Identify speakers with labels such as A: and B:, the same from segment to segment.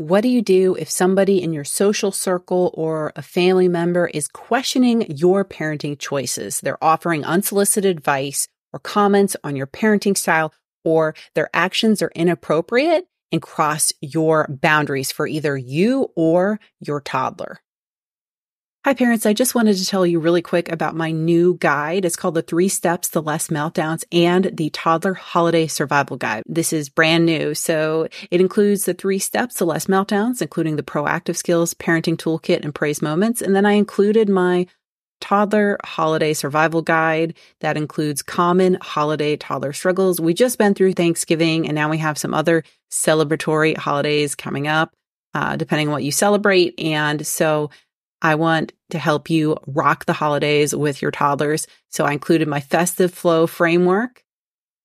A: What do you do if somebody in your social circle or a family member is questioning your parenting choices? They're offering unsolicited advice or comments on your parenting style, or their actions are inappropriate and cross your boundaries for either you or your toddler. Hi, parents. I just wanted to tell you really quick about my new guide. It's called The Three Steps to Less Meltdowns and the Toddler Holiday Survival Guide. This is brand new. So it includes the three steps to less meltdowns, including the proactive skills, parenting toolkit, and praise moments. And then I included my toddler holiday survival guide that includes common holiday toddler struggles. We just been through Thanksgiving and now we have some other celebratory holidays coming up, uh, depending on what you celebrate. And so I want to help you rock the holidays with your toddlers. So I included my festive flow framework,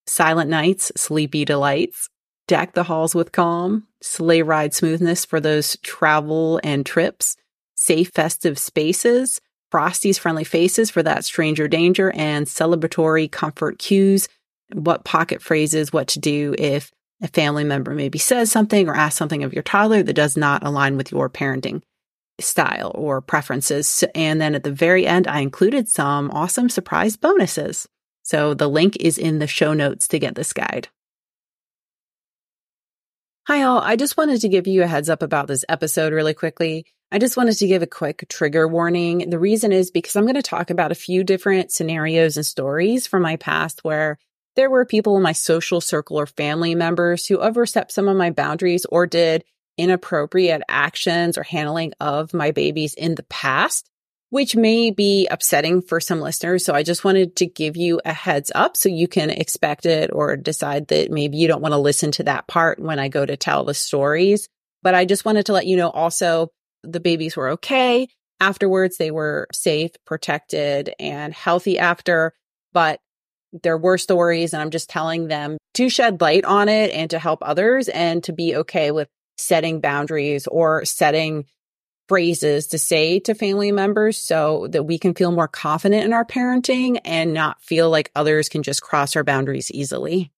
A: silent nights, sleepy delights, deck the halls with calm, sleigh ride smoothness for those travel and trips, safe festive spaces, Frosty's friendly faces for that stranger danger, and celebratory comfort cues. What pocket phrases, what to do if a family member maybe says something or asks something of your toddler that does not align with your parenting style or preferences. And then at the very end, I included some awesome surprise bonuses. So the link is in the show notes to get this guide. Hi, all. I just wanted to give you a heads up about this episode really quickly. I just wanted to give a quick trigger warning. The reason is because I'm going to talk about a few different scenarios and stories from my past where there were people in my social circle or family members who overstepped some of my boundaries or did inappropriate actions or handling of my babies in the past, which may be upsetting for some listeners. So I just wanted to give you a heads up so you can expect it or decide that maybe you don't want to listen to that part when I go to tell the stories. But I just wanted to let you know also the babies were okay. Afterwards, they were safe, protected, and healthy after. But there were stories, and I'm just telling them to shed light on it and to help others and to be okay with setting boundaries or setting phrases to say to family members so that we can feel more confident in our parenting and not feel like others can just cross our boundaries easily.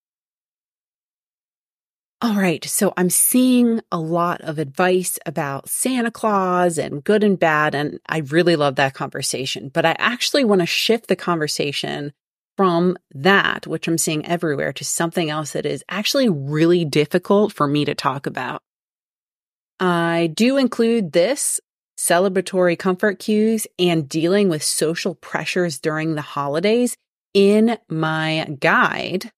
A: All right. So I'm seeing a lot of advice about Santa Claus and good and bad. And I really love that conversation, but I actually want to shift the conversation from that, which I'm seeing everywhere to something else that is actually really difficult for me to talk about. I do include this celebratory comfort cues and dealing with social pressures during the holidays in my guide,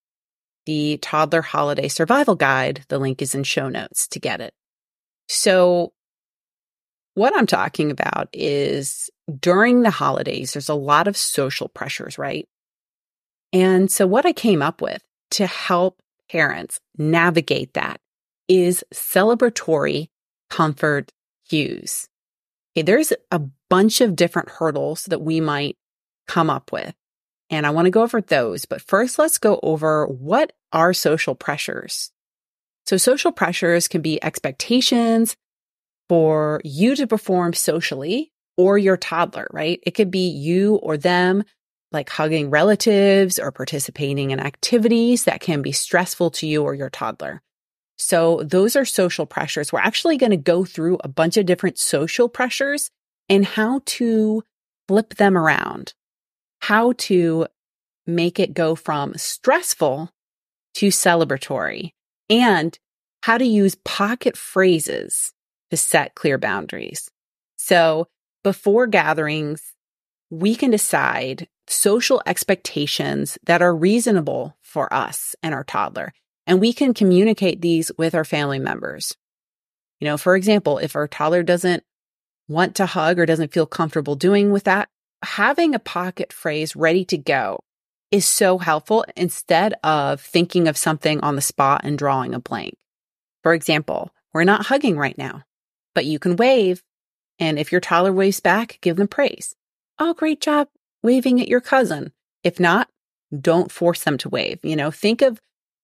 A: the Toddler Holiday Survival Guide. The link is in show notes to get it. So, what I'm talking about is during the holidays, there's a lot of social pressures, right? And so, what I came up with to help parents navigate that is celebratory comfort cues. Okay, there's a bunch of different hurdles that we might come up with. And I want to go over those. But first, let's go over what are social pressures. So social pressures can be expectations for you to perform socially or your toddler, right? It could be you or them, like hugging relatives or participating in activities that can be stressful to you or your toddler. So those are social pressures. We're actually going to go through a bunch of different social pressures and how to flip them around, how to make it go from stressful to celebratory and how to use pocket phrases to set clear boundaries. So before gatherings, we can decide social expectations that are reasonable for us and our toddler. And we can communicate these with our family members. You know, for example, if our toddler doesn't want to hug or doesn't feel comfortable doing with that, having a pocket phrase ready to go is so helpful instead of thinking of something on the spot and drawing a blank. For example, we're not hugging right now, but you can wave. And if your toddler waves back, give them praise. Oh, great job waving at your cousin. If not, don't force them to wave. You know, think of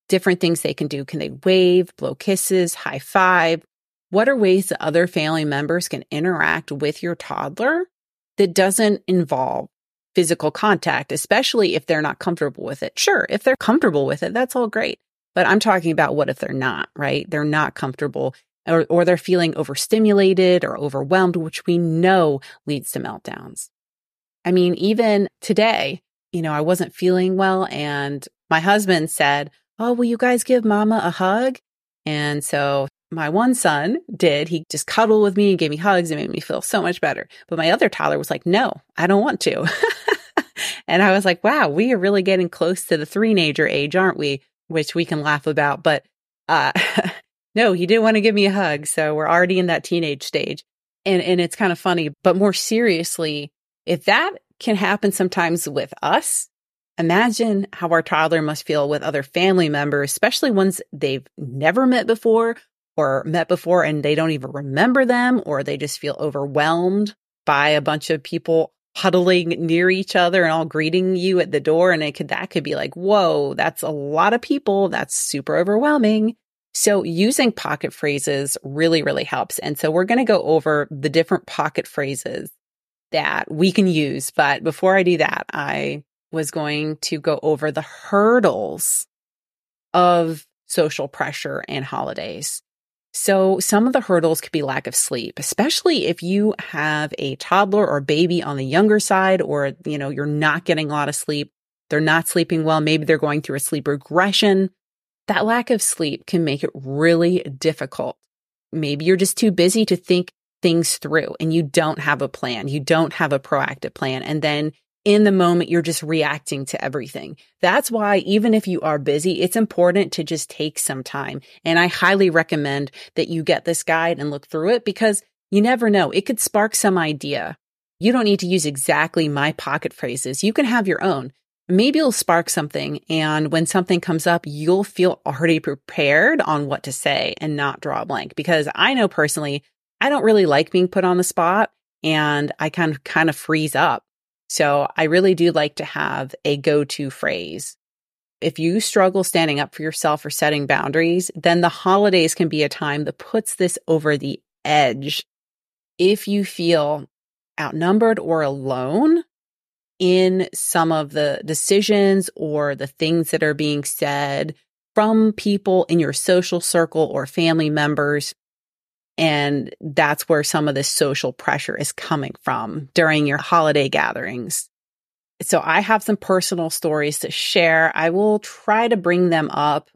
A: different things they can do. Can they wave, blow kisses, high five? What are ways that other family members can interact with your toddler that doesn't involve physical contact, especially if they're not comfortable with it? Sure, if they're comfortable with it, that's all great. But I'm talking about what if they're not, right? They're not comfortable or, or they're feeling overstimulated or overwhelmed, which we know leads to meltdowns. I mean, even today, you know, I wasn't feeling well and my husband said, Oh, will you guys give mama a hug? And so my one son did. He just cuddled with me and gave me hugs and made me feel so much better. But my other toddler was like, no, I don't want to. and I was like, wow, we are really getting close to the three-nager age, aren't we? Which we can laugh about. But uh, no, he didn't want to give me a hug. So we're already in that teenage stage. And, and it's kind of funny. But more seriously, if that can happen sometimes with us, imagine how our toddler must feel with other family members, especially ones they've never met before or met before and they don't even remember them, or they just feel overwhelmed by a bunch of people huddling near each other and all greeting you at the door. And it could, that could be like, whoa, that's a lot of people. That's super overwhelming. So using pocket phrases really, really helps. And so we're going to go over the different pocket phrases that we can use. But before I do that, I was going to go over the hurdles of social pressure and holidays. So some of the hurdles could be lack of sleep, especially if you have a toddler or baby on the younger side, or, you know, you're not getting a lot of sleep. They're not sleeping well. Maybe they're going through a sleep regression. That lack of sleep can make it really difficult. Maybe you're just too busy to think things through and you don't have a plan. You don't have a proactive plan. And then in the moment, you're just reacting to everything. That's why even if you are busy, it's important to just take some time. And I highly recommend that you get this guide and look through it because you never know. It could spark some idea. You don't need to use exactly my pocket phrases. You can have your own. Maybe it'll spark something. And when something comes up, you'll feel already prepared on what to say and not draw a blank. Because I know personally, I don't really like being put on the spot and I kind of kind of freeze up. So I really do like to have a go to phrase. If you struggle standing up for yourself or setting boundaries, then the holidays can be a time that puts this over the edge. If you feel outnumbered or alone in some of the decisions or the things that are being said from people in your social circle or family members, and that's where some of this social pressure is coming from during your holiday gatherings. So I have some personal stories to share. I will try to bring them up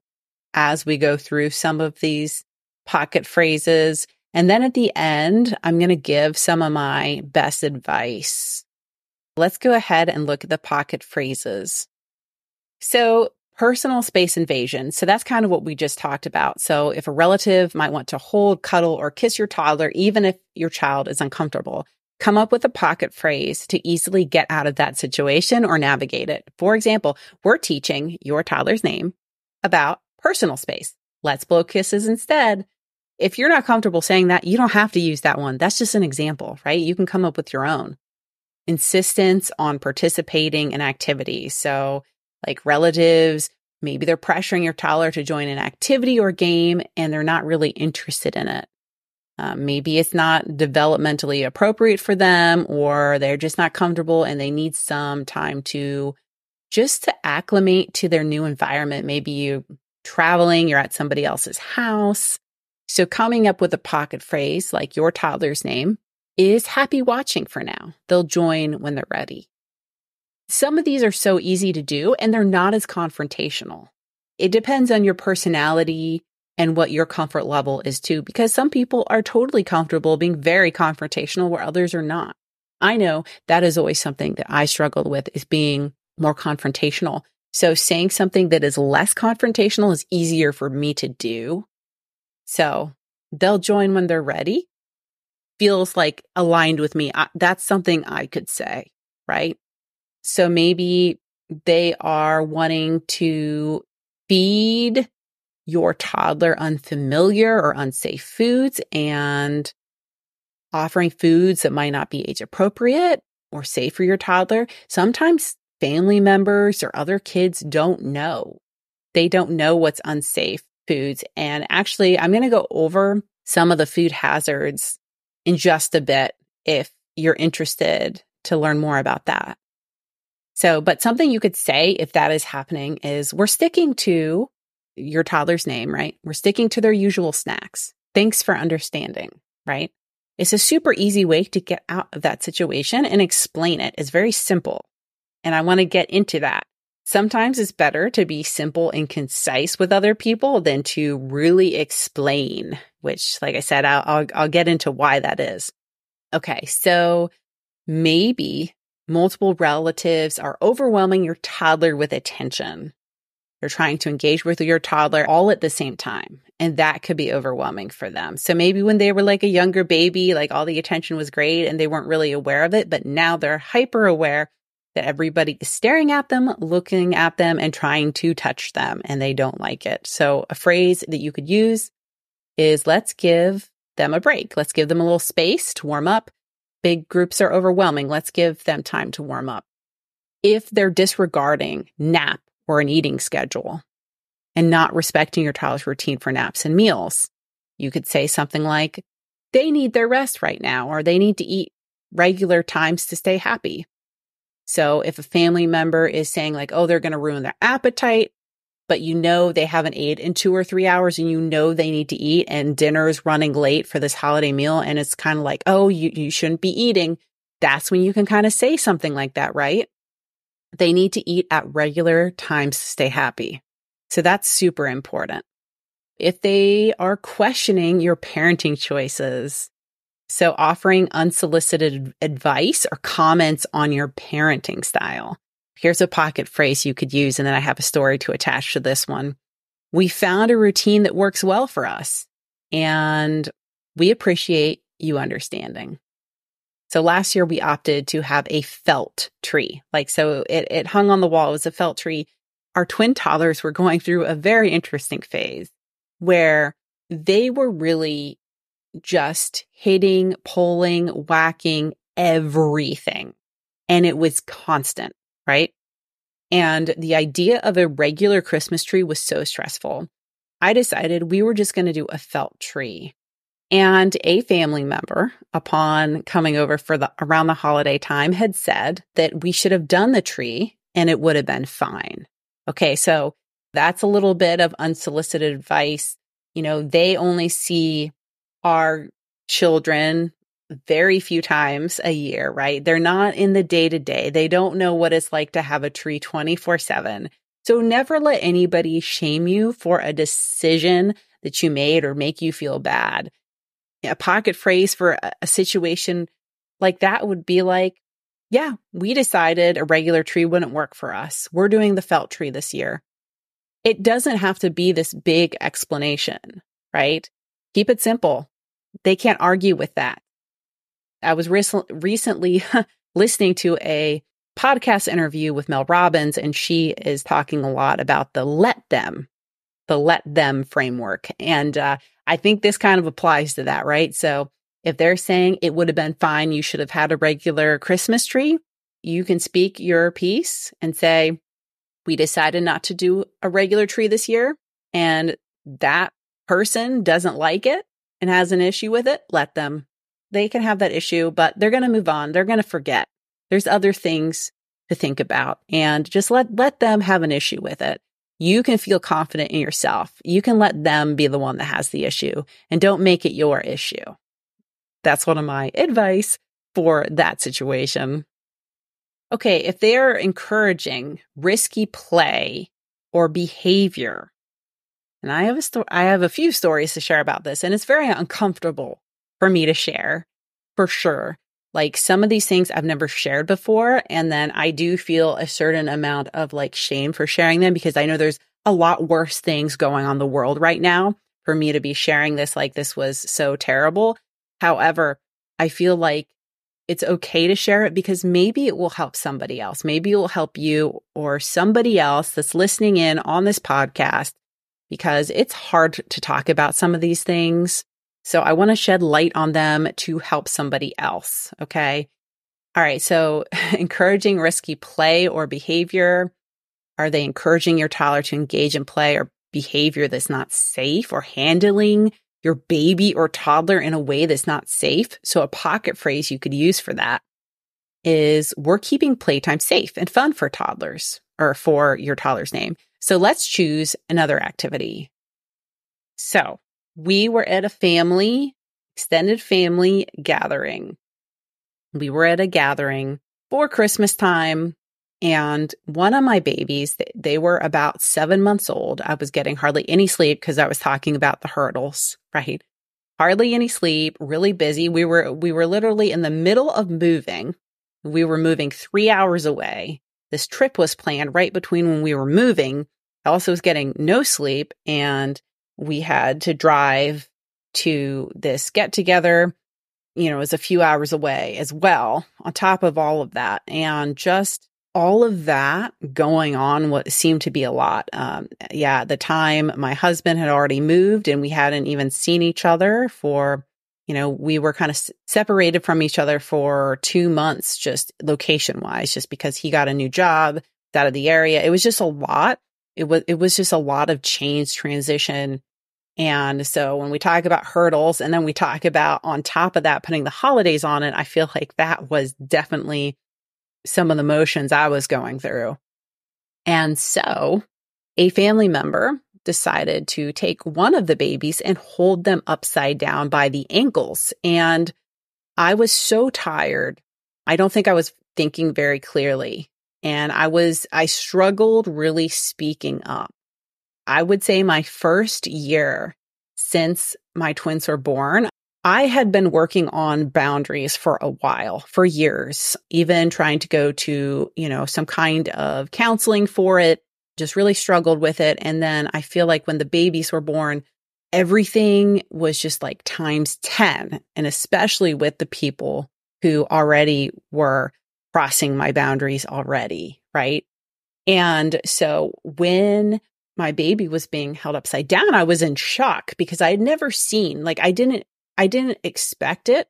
A: as we go through some of these pocket phrases. And then at the end, I'm going to give some of my best advice. Let's go ahead and look at the pocket phrases. So personal space invasion. So that's kind of what we just talked about. So if a relative might want to hold, cuddle, or kiss your toddler, even if your child is uncomfortable, come up with a pocket phrase to easily get out of that situation or navigate it. For example, we're teaching your toddler's name about personal space. Let's blow kisses instead. If you're not comfortable saying that, you don't have to use that one. That's just an example, right? You can come up with your own. Insistence on participating in activities. So like relatives. Maybe they're pressuring your toddler to join an activity or game and they're not really interested in it. Um, maybe it's not developmentally appropriate for them or they're just not comfortable and they need some time to just to acclimate to their new environment. Maybe you're traveling, you're at somebody else's house. So coming up with a pocket phrase like your toddler's name is happy watching for now. They'll join when they're ready. Some of these are so easy to do and they're not as confrontational. It depends on your personality and what your comfort level is too, because some people are totally comfortable being very confrontational where others are not. I know that is always something that I struggle with is being more confrontational. So saying something that is less confrontational is easier for me to do. So they'll join when they're ready. Feels like aligned with me. I, that's something I could say, right? So maybe they are wanting to feed your toddler unfamiliar or unsafe foods and offering foods that might not be age appropriate or safe for your toddler. Sometimes family members or other kids don't know. They don't know what's unsafe foods. And actually, I'm going to go over some of the food hazards in just a bit if you're interested to learn more about that. So, but something you could say if that is happening is we're sticking to your toddler's name, right? We're sticking to their usual snacks. Thanks for understanding, right? It's a super easy way to get out of that situation and explain it. It's very simple. And I want to get into that. Sometimes it's better to be simple and concise with other people than to really explain, which, like I said, I'll, I'll, I'll get into why that is. Okay. So maybe multiple relatives are overwhelming your toddler with attention. You're trying to engage with your toddler all at the same time. And that could be overwhelming for them. So maybe when they were like a younger baby, like all the attention was great and they weren't really aware of it, but now they're hyper aware that everybody is staring at them, looking at them, and trying to touch them, and they don't like it. So a phrase that you could use is let's give them a break. Let's give them a little space to warm up. Big groups are overwhelming. Let's give them time to warm up. If they're disregarding nap or an eating schedule and not respecting your child's routine for naps and meals. You could say something like, they need their rest right now, or they need to eat regular times to stay happy. So if a family member is saying like, oh, they're going to ruin their appetite, but you know they haven't ate in two or three hours and you know they need to eat and dinner is running late for this holiday meal and it's kind of like, oh, you, you shouldn't be eating. That's when you can kind of say something like that, right? They need to eat at regular times to stay happy. So that's super important. If they are questioning your parenting choices, so offering unsolicited advice or comments on your parenting style. Here's a pocket phrase you could use, and then I have a story to attach to this one. We found a routine that works well for us, and we appreciate you understanding. So last year we opted to have a felt tree. Like, so it, it hung on the wall. It was a felt tree. Our twin toddlers were going through a very interesting phase where they were really just hitting, pulling, whacking everything. And it was constant, right? And the idea of a regular Christmas tree was so stressful. I decided we were just going to do a felt tree. And a family member, upon coming over for the around the holiday time, had said that we should have done the tree and it would have been fine. Okay, so that's a little bit of unsolicited advice. You know, they only see our children very few times a year, right? They're not in the day to day. They don't know what it's like to have a tree 24 7. So never let anybody shame you for a decision that you made or make you feel bad a pocket phrase for a, a situation like that would be like, yeah, we decided a regular tree wouldn't work for us. We're doing the felt tree this year. It doesn't have to be this big explanation, right? Keep it simple. They can't argue with that. I was rec- recently listening to a podcast interview with Mel Robbins, and she is talking a lot about the let them, the let them framework. And uh, I think this kind of applies to that, right? So if they're saying it would have been fine, you should have had a regular Christmas tree, you can speak your piece and say, we decided not to do a regular tree this year. And that person doesn't like it and has an issue with it, let them. They can have that issue, but they're going to move on. They're going to forget. There's other things to think about and just let, let them have an issue with it you can feel confident in yourself. You can let them be the one that has the issue and don't make it your issue. That's one of my advice for that situation. Okay, if they're encouraging risky play or behavior, and I have a sto- I have a few stories to share about this, and it's very uncomfortable for me to share, for sure. Like some of these things I've never shared before. And then I do feel a certain amount of like shame for sharing them because I know there's a lot worse things going on the world right now for me to be sharing this like this was so terrible. However, I feel like it's okay to share it because maybe it will help somebody else. Maybe it will help you or somebody else that's listening in on this podcast because it's hard to talk about some of these things. So I want to shed light on them to help somebody else. Okay. All right. So encouraging risky play or behavior. Are they encouraging your toddler to engage in play or behavior that's not safe or handling your baby or toddler in a way that's not safe? So a pocket phrase you could use for that is we're keeping playtime safe and fun for toddlers or for your toddler's name. So let's choose another activity. So we were at a family, extended family gathering. We were at a gathering for Christmas time. And one of my babies, they were about seven months old. I was getting hardly any sleep because I was talking about the hurdles, right? Hardly any sleep, really busy. We were, we were literally in the middle of moving. We were moving three hours away. This trip was planned right between when we were moving. I also was getting no sleep and we had to drive to this get together you know, is a few hours away as well, on top of all of that. And just all of that going on, what seemed to be a lot. Um, yeah, at the time, my husband had already moved and we hadn't even seen each other for, you know, we were kind of s- separated from each other for two months, just location wise, just because he got a new job out of the area. It was just a lot. It was, it was just a lot of change transition and so when we talk about hurdles and then we talk about on top of that, putting the holidays on it, I feel like that was definitely some of the motions I was going through. And so a family member decided to take one of the babies and hold them upside down by the ankles. And I was so tired. I don't think I was thinking very clearly. And I was, I struggled really speaking up. I would say my first year since my twins were born, I had been working on boundaries for a while, for years, even trying to go to, you know, some kind of counseling for it, just really struggled with it. And then I feel like when the babies were born, everything was just like times 10. And especially with the people who already were crossing my boundaries already. Right. And so when my baby was being held upside down, I was in shock because I had never seen, like, I didn't, I didn't expect it.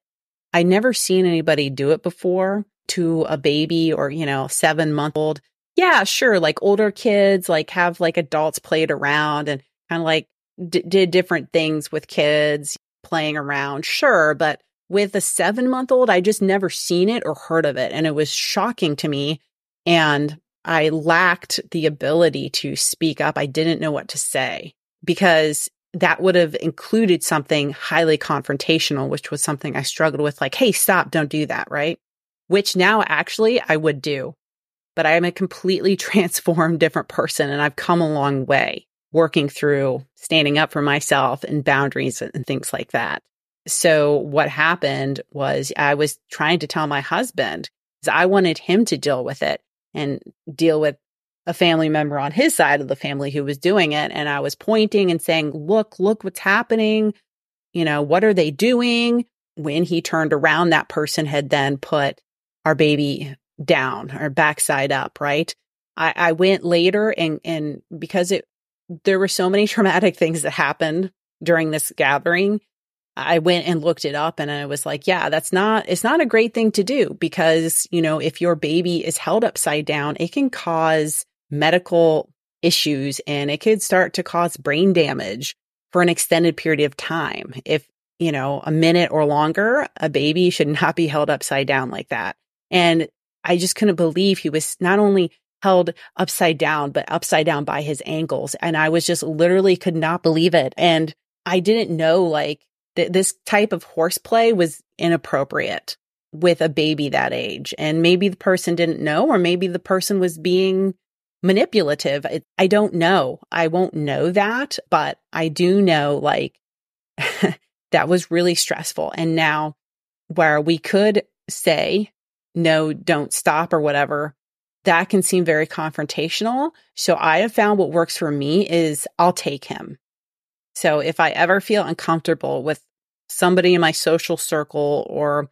A: I never seen anybody do it before to a baby or, you know, seven month old. Yeah, sure. Like older kids, like have like adults played around and kind of like d- did different things with kids playing around. Sure. But with a seven month old, I just never seen it or heard of it. And it was shocking to me. And I lacked the ability to speak up. I didn't know what to say because that would have included something highly confrontational, which was something I struggled with, like, hey, stop, don't do that, right? Which now actually I would do. But I am a completely transformed, different person, and I've come a long way working through standing up for myself and boundaries and things like that. So what happened was I was trying to tell my husband I wanted him to deal with it and deal with a family member on his side of the family who was doing it. And I was pointing and saying, look, look what's happening. You know, what are they doing? When he turned around, that person had then put our baby down or backside up, right? I, I went later and, and because it, there were so many traumatic things that happened during this gathering I went and looked it up and I was like, yeah, that's not, it's not a great thing to do because, you know, if your baby is held upside down, it can cause medical issues and it could start to cause brain damage for an extended period of time. If, you know, a minute or longer, a baby should not be held upside down like that. And I just couldn't believe he was not only held upside down, but upside down by his ankles. And I was just literally could not believe it. And I didn't know like th- this type of horseplay was inappropriate with a baby that age. And maybe the person didn't know, or maybe the person was being manipulative. I, I don't know. I won't know that, but I do know like that was really stressful. And now where we could say, no, don't stop or whatever, that can seem very confrontational. So I have found what works for me is I'll take him. So if I ever feel uncomfortable with somebody in my social circle or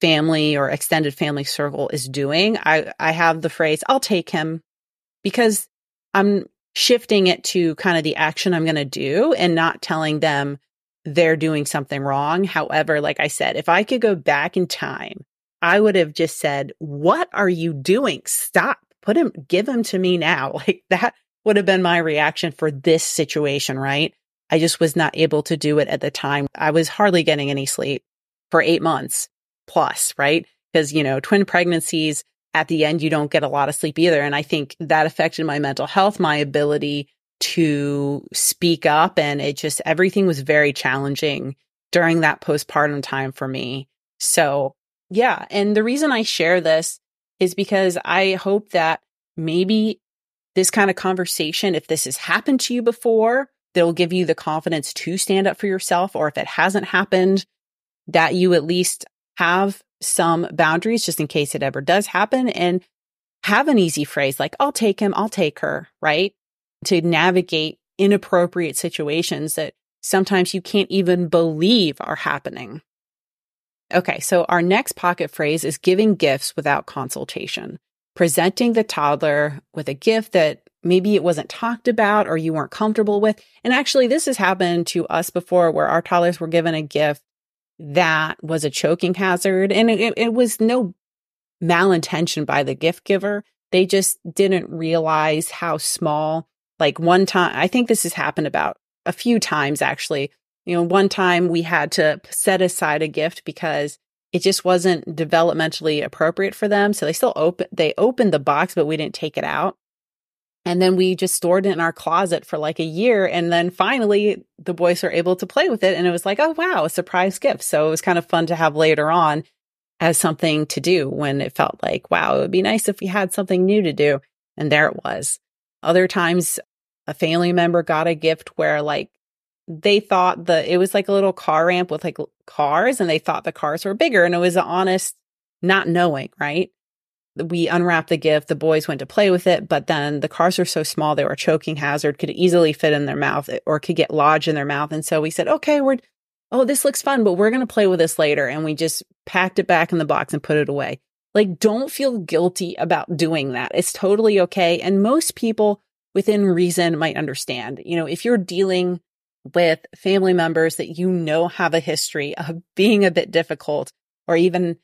A: family or extended family circle is doing, I, I have the phrase, I'll take him because I'm shifting it to kind of the action I'm going to do and not telling them they're doing something wrong. However, like I said, if I could go back in time, I would have just said, what are you doing? Stop, put him, give him to me now. Like that would have been my reaction for this situation, right? I just was not able to do it at the time. I was hardly getting any sleep for eight months plus, right? Because, you know, twin pregnancies at the end, you don't get a lot of sleep either. And I think that affected my mental health, my ability to speak up. And it just, everything was very challenging during that postpartum time for me. So yeah. And the reason I share this is because I hope that maybe this kind of conversation, if this has happened to you before, that'll give you the confidence to stand up for yourself. Or if it hasn't happened, that you at least have some boundaries just in case it ever does happen and have an easy phrase like, I'll take him, I'll take her, right? To navigate inappropriate situations that sometimes you can't even believe are happening. Okay, so our next pocket phrase is giving gifts without consultation, presenting the toddler with a gift that maybe it wasn't talked about or you weren't comfortable with. And actually, this has happened to us before where our toddlers were given a gift that was a choking hazard. And it, it was no malintention by the gift giver. They just didn't realize how small, like one time, I think this has happened about a few times actually, you know, one time we had to set aside a gift because it just wasn't developmentally appropriate for them. So they still open, they opened the box, but we didn't take it out. And then we just stored it in our closet for like a year. And then finally the boys were able to play with it. And it was like, oh, wow, a surprise gift. So it was kind of fun to have later on as something to do when it felt like, wow, it would be nice if we had something new to do. And there it was. Other times a family member got a gift where like they thought the it was like a little car ramp with like cars and they thought the cars were bigger and it was an honest not knowing, right? We unwrapped the gift, the boys went to play with it, but then the cars were so small they were a choking hazard, could easily fit in their mouth or could get lodged in their mouth. And so we said, okay, we're oh, this looks fun, but we're going to play with this later. And we just packed it back in the box and put it away. Like, don't feel guilty about doing that. It's totally okay. And most people within reason might understand. You know, if you're dealing with family members that you know have a history of being a bit difficult or even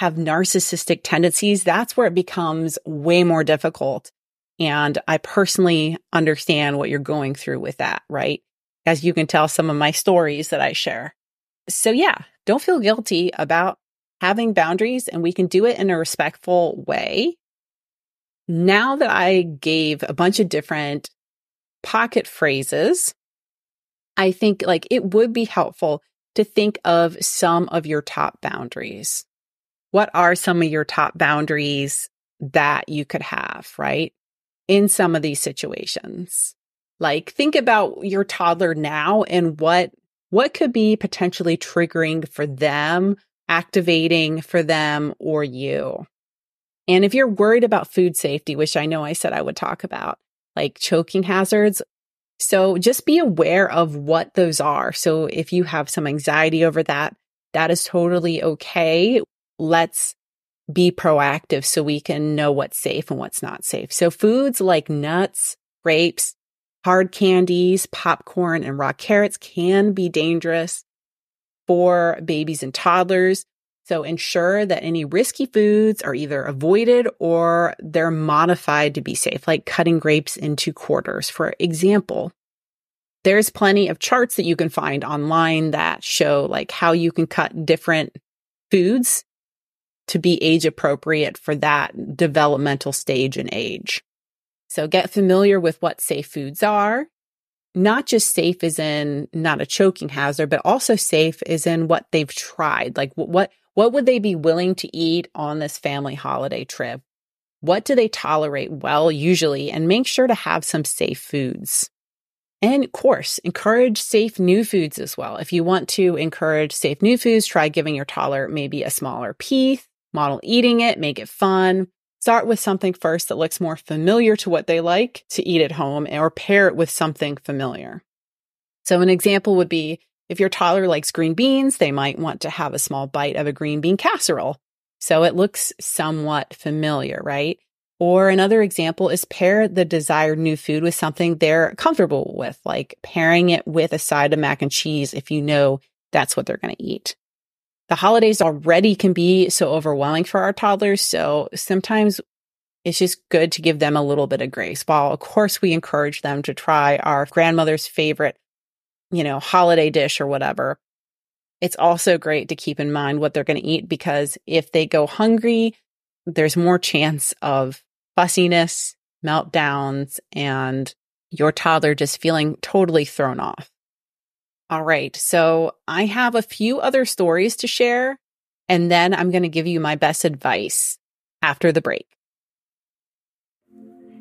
A: have narcissistic tendencies, that's where it becomes way more difficult. And I personally understand what you're going through with that, right? As you can tell some of my stories that I share. So yeah, don't feel guilty about having boundaries and we can do it in a respectful way. Now that I gave a bunch of different pocket phrases I think like it would be helpful to think of some of your top boundaries. What are some of your top boundaries that you could have, right? In some of these situations. Like think about your toddler now and what what could be potentially triggering for them, activating for them or you. And if you're worried about food safety, which I know I said I would talk about, like choking hazards, so just be aware of what those are. So if you have some anxiety over that, that is totally okay. Let's be proactive so we can know what's safe and what's not safe. So foods like nuts, grapes, hard candies, popcorn, and raw carrots can be dangerous for babies and toddlers. So ensure that any risky foods are either avoided or they're modified to be safe, like cutting grapes into quarters, for example. There's plenty of charts that you can find online that show like how you can cut different foods to be age appropriate for that developmental stage and age. So get familiar with what safe foods are not just safe is in not a choking hazard, but also safe is in what they've tried. Like what, what would they be willing to eat on this family holiday trip? What do they tolerate well, usually? And make sure to have some safe foods. And of course, encourage safe new foods as well. If you want to encourage safe new foods, try giving your toddler maybe a smaller piece, model eating it, make it fun. Start with something first that looks more familiar to what they like to eat at home eh, or pair it with something familiar. So an example would be if your toddler likes green beans, they might want to have a small bite of a green bean casserole. So it looks somewhat familiar, right? Or another example is pair the desired new food with something they're comfortable with, like pairing it with a side of mac and cheese if you know that's what they're going to eat the holidays already can be so overwhelming for our toddlers. So sometimes it's just good to give them a little bit of grace. While of course we encourage them to try our grandmother's favorite, you know, holiday dish or whatever. It's also great to keep in mind what they're going to eat because if they go hungry, there's more chance of fussiness, meltdowns, and your toddler just feeling totally thrown off. All right. So I have a few other stories to share, and then I'm going to give you my best advice after the break.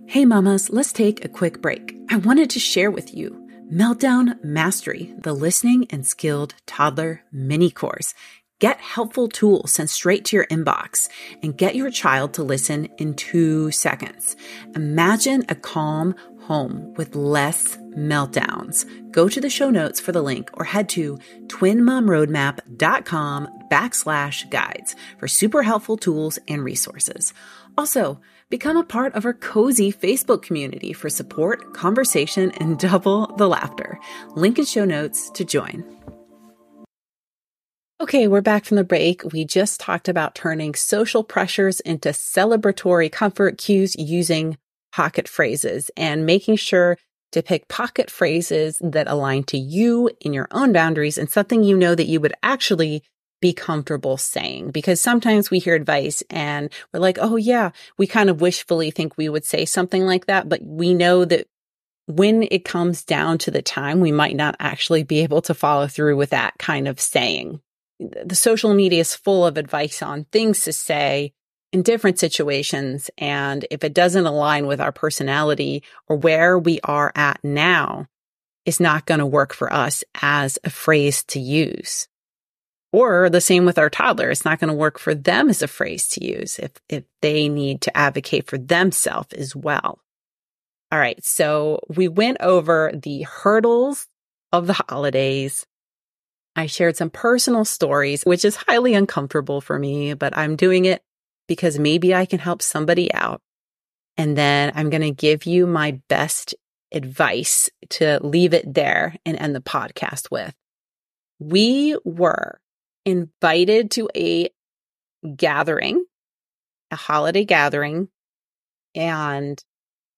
A: Hey, mamas, let's take a quick break. I wanted to share with you Meltdown Mastery, the listening and skilled toddler mini course. Get helpful tools sent straight to your inbox and get your child to listen in two seconds. Imagine a calm home with less meltdowns. Go to the show notes for the link or head to twinmomroadmap.com backslash guides for super helpful tools and resources. Also, become a part of our cozy Facebook community for support, conversation, and double the laughter. Link in show notes to join. Okay, we're back from the break. We just talked about turning social pressures into celebratory comfort cues using pocket phrases and making sure to pick pocket phrases that align to you in your own boundaries and something you know that you would actually be comfortable saying. Because sometimes we hear advice and we're like, oh yeah, we kind of wishfully think we would say something like that, but we know that when it comes down to the time, we might not actually be able to follow through with that kind of saying. The social media is full of advice on things to say in different situations. And if it doesn't align with our personality or where we are at now, it's not going to work for us as a phrase to use. Or the same with our toddler. It's not going to work for them as a phrase to use if, if they need to advocate for themselves as well. All right. So we went over the hurdles of the holidays, I shared some personal stories, which is highly uncomfortable for me, but I'm doing it because maybe I can help somebody out. And then I'm going to give you my best advice to leave it there and end the podcast with. We were invited to a gathering, a holiday gathering, and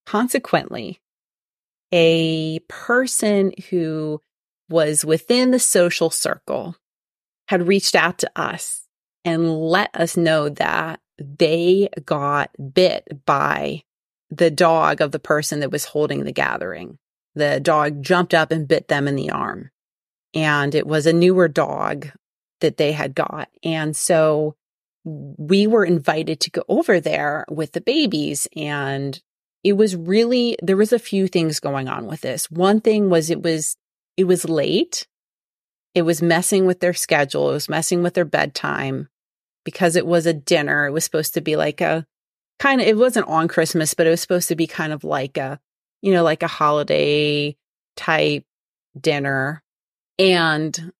A: consequently, a person who was within the social circle had reached out to us and let us know that they got bit by the dog of the person that was holding the gathering. The dog jumped up and bit them in the arm. And it was a newer dog that they had got. And so we were invited to go over there with the babies and it was really, there was a few things going on with this. One thing was it was it was late. It was messing with their schedule. It was messing with their bedtime because it was a dinner. It was supposed to be like a kind of, it wasn't on Christmas, but it was supposed to be kind of like a, you know, like a holiday type dinner. And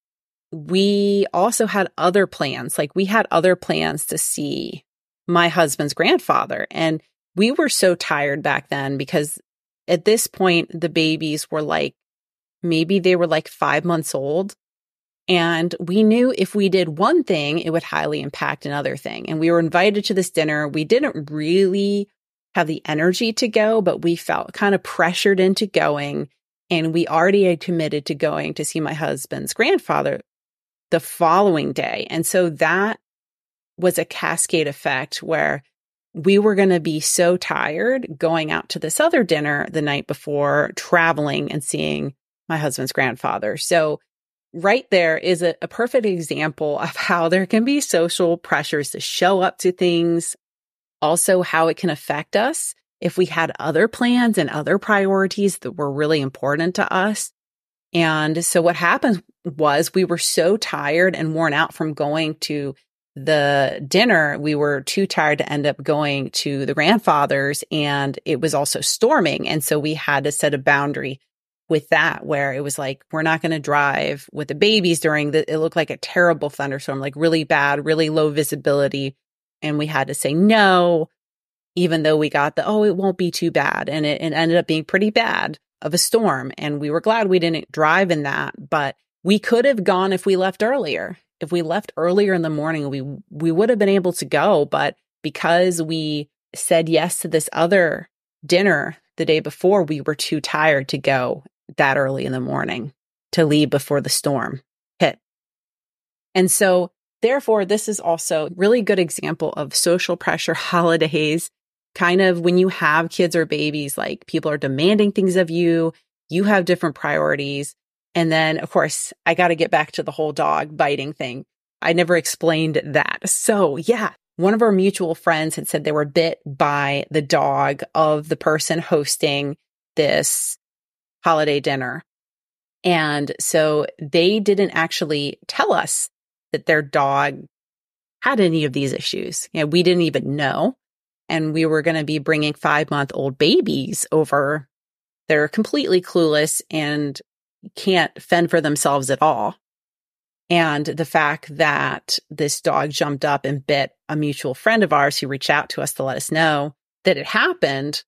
A: we also had other plans. Like we had other plans to see my husband's grandfather. And we were so tired back then because at this point, the babies were like maybe they were like five months old. And we knew if we did one thing, it would highly impact another thing. And we were invited to this dinner. We didn't really have the energy to go, but we felt kind of pressured into going. And we already had committed to going to see my husband's grandfather the following day. And so that was a cascade effect where we were going to be so tired going out to this other dinner the night before, traveling and seeing my husband's grandfather. So right there is a, a, perfect example of how there can be social pressures to show up to things. Also how it can affect us if we had other plans and other priorities that were really important to us. And so what happened was we were so tired and worn out from going to the dinner. We were too tired to end up going to the grandfather's and it was also storming. And so we had to set a boundary with that where it was like we're not going to drive with the babies during the it looked like a terrible thunderstorm like really bad really low visibility. And we had to say no even though we got the oh it won't be too bad. And it, it ended up being pretty bad of a storm. And we were glad we didn't drive in that but we could have gone if we left earlier. If we left earlier in the morning we we would have been able to go. But because we said yes to this other dinner the day before we were too tired to go that early in the morning to leave before the storm hit. And so, therefore, this is also really good example of social pressure holidays kind of when you have kids or babies, like people are demanding things of you, you have different priorities. And then, of course, I got to get back to the whole dog biting thing. I never explained that. So, yeah, one of our mutual friends had said they were bit by the dog of the person hosting this holiday dinner. And so they didn't actually tell us that their dog had any of these issues. You know, we didn't even know. And we were going to be bringing five month old babies over. They're completely clueless and can't fend for themselves at all. And the fact that this dog jumped up and bit a mutual friend of ours who reached out to us to let us know that it happened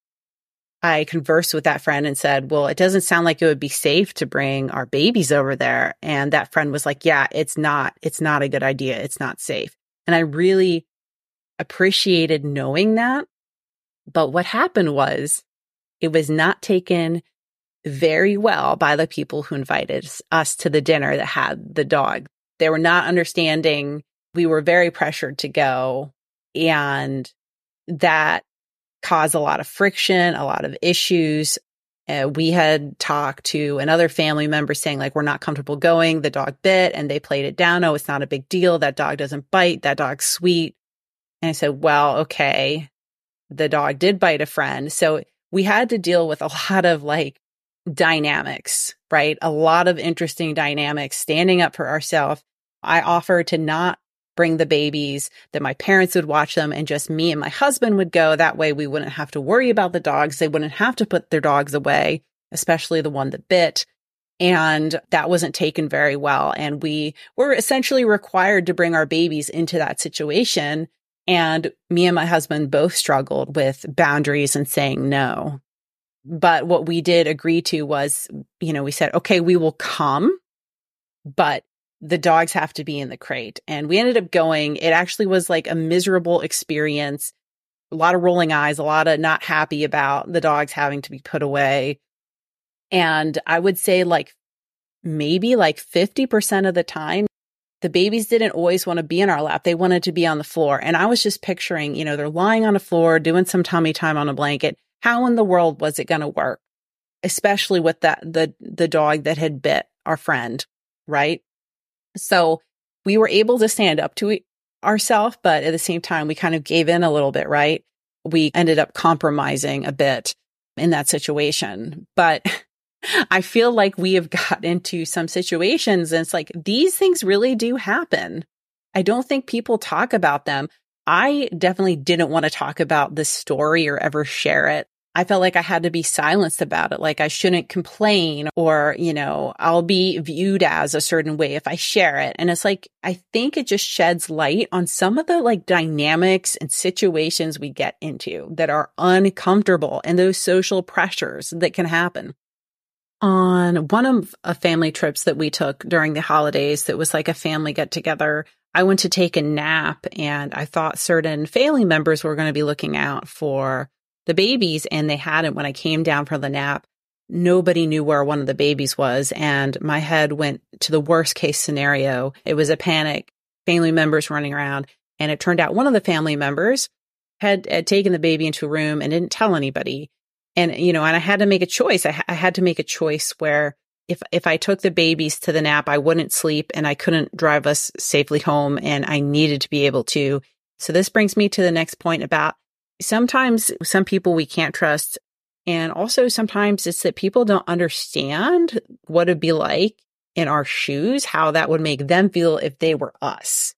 A: I conversed with that friend and said, well, it doesn't sound like it would be safe to bring our babies over there. And that friend was like, yeah, it's not, it's not a good idea. It's not safe. And I really appreciated knowing that. But what happened was it was not taken very well by the people who invited us to the dinner that had the dog. They were not understanding. We were very pressured to go and that cause a lot of friction, a lot of issues. Uh, we had talked to another family member saying, like, we're not comfortable going. The dog bit and they played it down. Oh, it's not a big deal. That dog doesn't bite. That dog's sweet. And I said, well, okay. The dog did bite a friend. So we had to deal with a lot of like dynamics, right? A lot of interesting dynamics, standing up for ourselves. I offered to not bring the babies, that my parents would watch them and just me and my husband would go. That way we wouldn't have to worry about the dogs. They wouldn't have to put their dogs away, especially the one that bit. And that wasn't taken very well. And we were essentially required to bring our babies into that situation. And me and my husband both struggled with boundaries and saying no. But what we did agree to was, you know, we said, okay, we will come, but the dogs have to be in the crate. And we ended up going. It actually was like a miserable experience. A lot of rolling eyes, a lot of not happy about the dogs having to be put away. And I would say like maybe like 50% of the time, the babies didn't always want to be in our lap. They wanted to be on the floor. And I was just picturing, you know, they're lying on the floor, doing some tummy time on a blanket. How in the world was it going to work? Especially with that, the, the dog that had bit our friend, right? So we were able to stand up to ourselves, but at the same time, we kind of gave in a little bit, right? We ended up compromising a bit in that situation. But I feel like we have got into some situations and it's like these things really do happen. I don't think people talk about them. I definitely didn't want to talk about this story or ever share it. I felt like I had to be silenced about it. Like I shouldn't complain or, you know, I'll be viewed as a certain way if I share it. And it's like, I think it just sheds light on some of the like dynamics and situations we get into that are uncomfortable and those social pressures that can happen. On one of a family trips that we took during the holidays that was like a family get together, I went to take a nap and I thought certain family members were going to be looking out for the babies and they hadn't when I came down from the nap. Nobody knew where one of the babies was. And my head went to the worst case scenario. It was a panic, family members running around. And it turned out one of the family members had, had taken the baby into a room and didn't tell anybody. And, you know, and I had to make a choice. I, I had to make a choice where if, if I took the babies to the nap, I wouldn't sleep and I couldn't drive us safely home and I needed to be able to. So this brings me to the next point about sometimes some people we can't trust. And also sometimes it's that people don't understand what it'd be like in our shoes, how that would make them feel if they were us.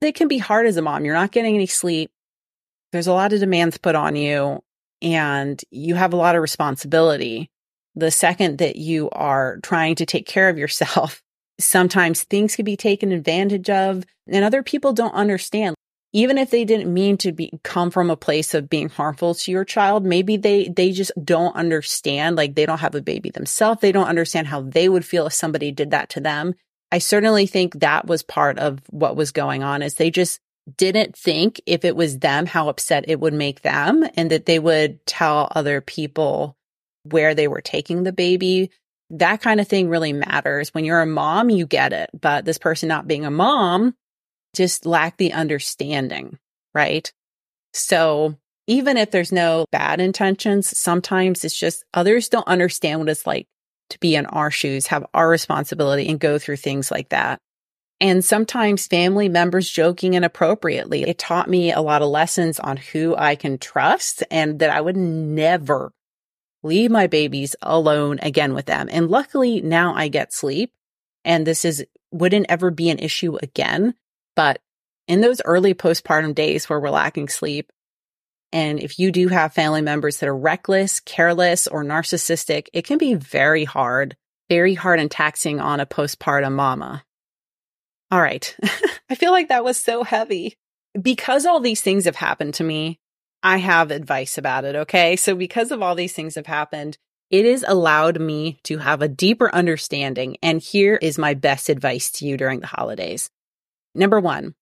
A: It can be hard as a mom. You're not getting any sleep. There's a lot of demands put on you and you have a lot of responsibility. The second that you are trying to take care of yourself, sometimes things can be taken advantage of and other people don't understand even if they didn't mean to be come from a place of being harmful to your child maybe they they just don't understand like they don't have a baby themselves. They don't understand how they would feel if somebody did that to them. I certainly think that was part of what was going on is they just didn't think if it was them how upset it would make them and that they would tell other people where they were taking the baby. That kind of thing really matters. When you're a mom you get it but this person not being a mom just lack the understanding, right? So even if there's no bad intentions, sometimes it's just others don't understand what it's like to be in our shoes, have our responsibility and go through things like that. And sometimes family members joking inappropriately. It taught me a lot of lessons on who I can trust and that I would never leave my babies alone again with them. And luckily now I get sleep and this is wouldn't ever be an issue again. But in those early postpartum days where we're lacking sleep, and if you do have family members that are reckless, careless, or narcissistic, it can be very hard, very hard and taxing on a postpartum mama. All right. I feel like that was so heavy. Because all these things have happened to me, I have advice about it. Okay. So because of all these things have happened, it has allowed me to have a deeper understanding. And here is my best advice to you during the holidays. Number one,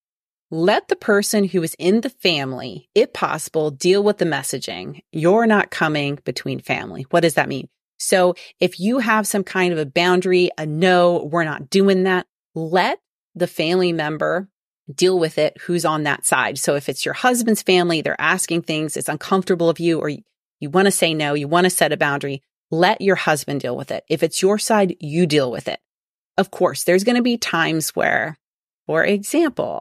A: let the person who is in the family, if possible, deal with the messaging. You're not coming between family. What does that mean? So if you have some kind of a boundary, a no, we're not doing that, let the family member deal with it who's on that side. So if it's your husband's family, they're asking things, it's uncomfortable of you, or you, want to say no, you want to set a boundary, let your husband deal with it. If it's your side, you deal with it. Of course, there's going to be times where, for example,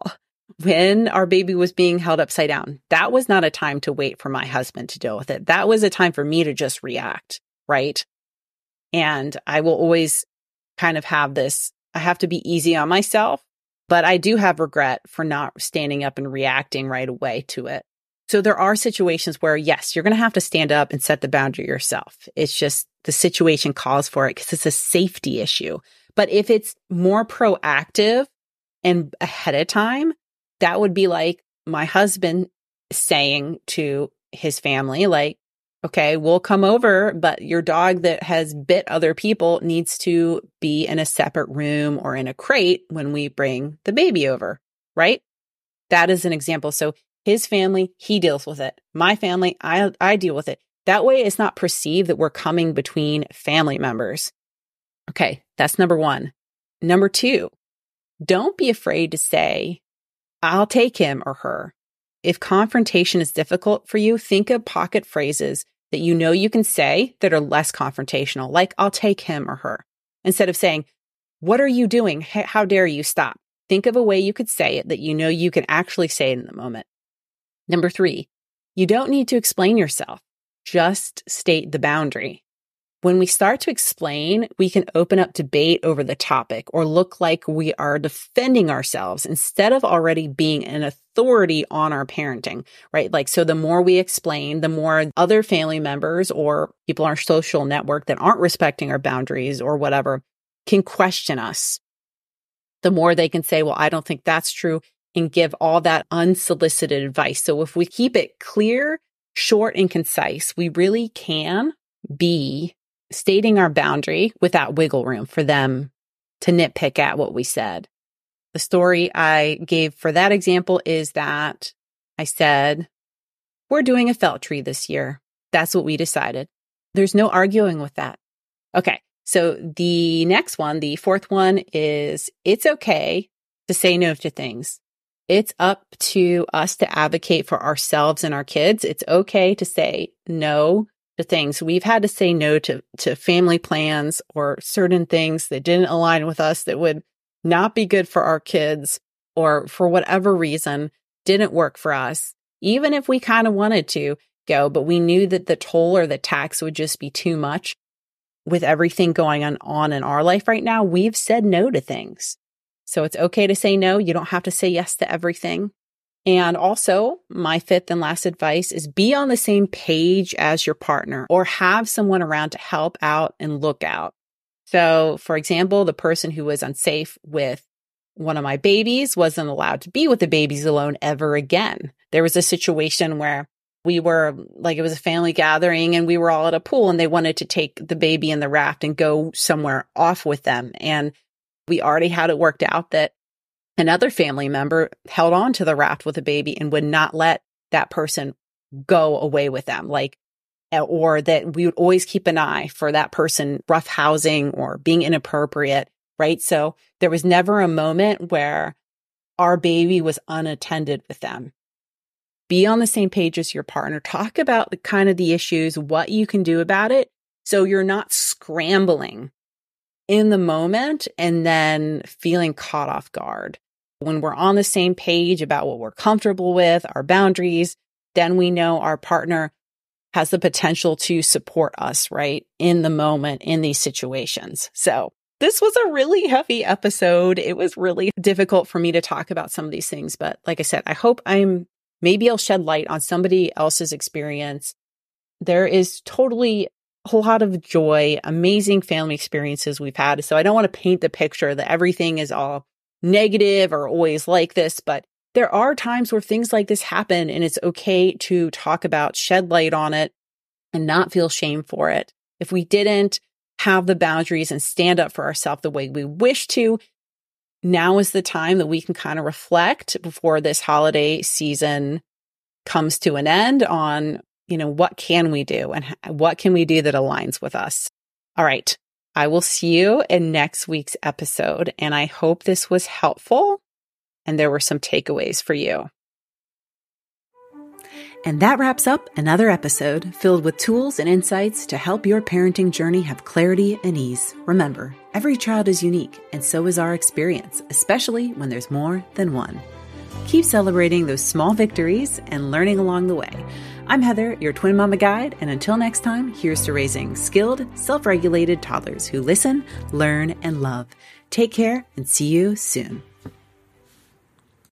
A: when our baby was being held upside down, that was not a time to wait for my husband to deal with it. That was a time for me to just react, right? And I will always kind of have this, I have to be easy on myself but I do have regret for not standing up and reacting right away to it. So there are situations where, yes, you're going to have to stand up and set the boundary yourself. It's just the situation calls for it because it's a safety issue. But if it's more proactive and ahead of time, that would be like my husband saying to his family, like, okay, we'll come over, but your dog that has bit other people needs to be in a separate room or in a crate when we bring the baby over, right? That is an example. So his family, he deals with it. My family, I, I deal with it. That way it's not perceived that we're coming between family members. Okay. That's number one. Number two, don't be afraid to say, I'll take him or her. If confrontation is difficult for you, think of pocket phrases that you know you can say that are less confrontational, like, I'll take him or her, instead of saying, What are you doing? How dare you stop? Think of a way you could say it that you know you can actually say it in the moment. Number three, you don't need to explain yourself. Just state the boundary. When we start to explain, we can open up debate over the topic or look like we are defending ourselves instead of already being an authority on our parenting, right? Like, so the more we explain, the more other family members or people on our social network that aren't respecting our boundaries or whatever can question us. The more they can say, well, I don't think that's true and give all that unsolicited advice. So if we keep it clear, short and concise, we really can be stating our boundary without wiggle room for them to nitpick at what we said. The story I gave for that example is that I said, we're doing a felt tree this year. That's what we decided. There's no arguing with that. Okay. So the next one, the fourth one is it's okay to say no to things. It's up to us to advocate for ourselves and our kids. It's okay to say no to things. We've had to say no to, to family plans or certain things that didn't align with us that would not be good for our kids or for whatever reason didn't work for us. Even if we kind of wanted to go, but we knew that the toll or the tax would just be too much with everything going on, on in our life right now. We've said no to things. So it's okay to say no. You don't have to say yes to everything. And also, my fifth and last advice is be on the same page as your partner or have someone around to help out and look out. So, for example, the person who was unsafe with one of my babies wasn't allowed to be with the babies alone ever again. There was a situation where we were like, it was a family gathering and we were all at a pool and they wanted to take the baby in the raft and go somewhere off with them. And we already had it worked out that another family member held on to the raft with a baby and would not let that person go away with them. Like, eh, or that we would always keep an eye for that person rough housing or being inappropriate. Right. So there was never a moment where our baby was unattended with them. be on the same page as your partner. Talk about the kind of the issues, what you can do about it. So you're not scrambling in the moment and then feeling caught off guard. When we're on the same page about what we're comfortable with, our boundaries, then we know our partner has the potential to support us, right? In the moment, in these situations. So this was a really heavy episode. It was really difficult for me to talk about some of these things. But like I said, I hope I'm maybe I'll shed light on somebody else's experience. There is totally a lot of joy, amazing family experiences we've had. So I don't want to paint the picture that everything is all negative or always like this, but there are times where things like this happen and it's okay to talk about, shed light on it and not feel shame for it. If we didn't have the boundaries and stand up for ourselves the way we wish to, now is the time that we can kind of reflect before this holiday season comes to an end on, you know, what can we do and what can we do that aligns with us? All right. I will see you in next week's episode. And I hope this was helpful and there were some takeaways for you. And that wraps up another episode filled with tools and insights to help your parenting journey have clarity and ease. Remember, every child is unique, and so is our experience, especially when there's more than one. Keep celebrating those small victories and learning along the way. I'm Heather, your twin mama guide, and until next time, here's to raising skilled, self regulated toddlers who listen, learn, and love. Take care and see you soon.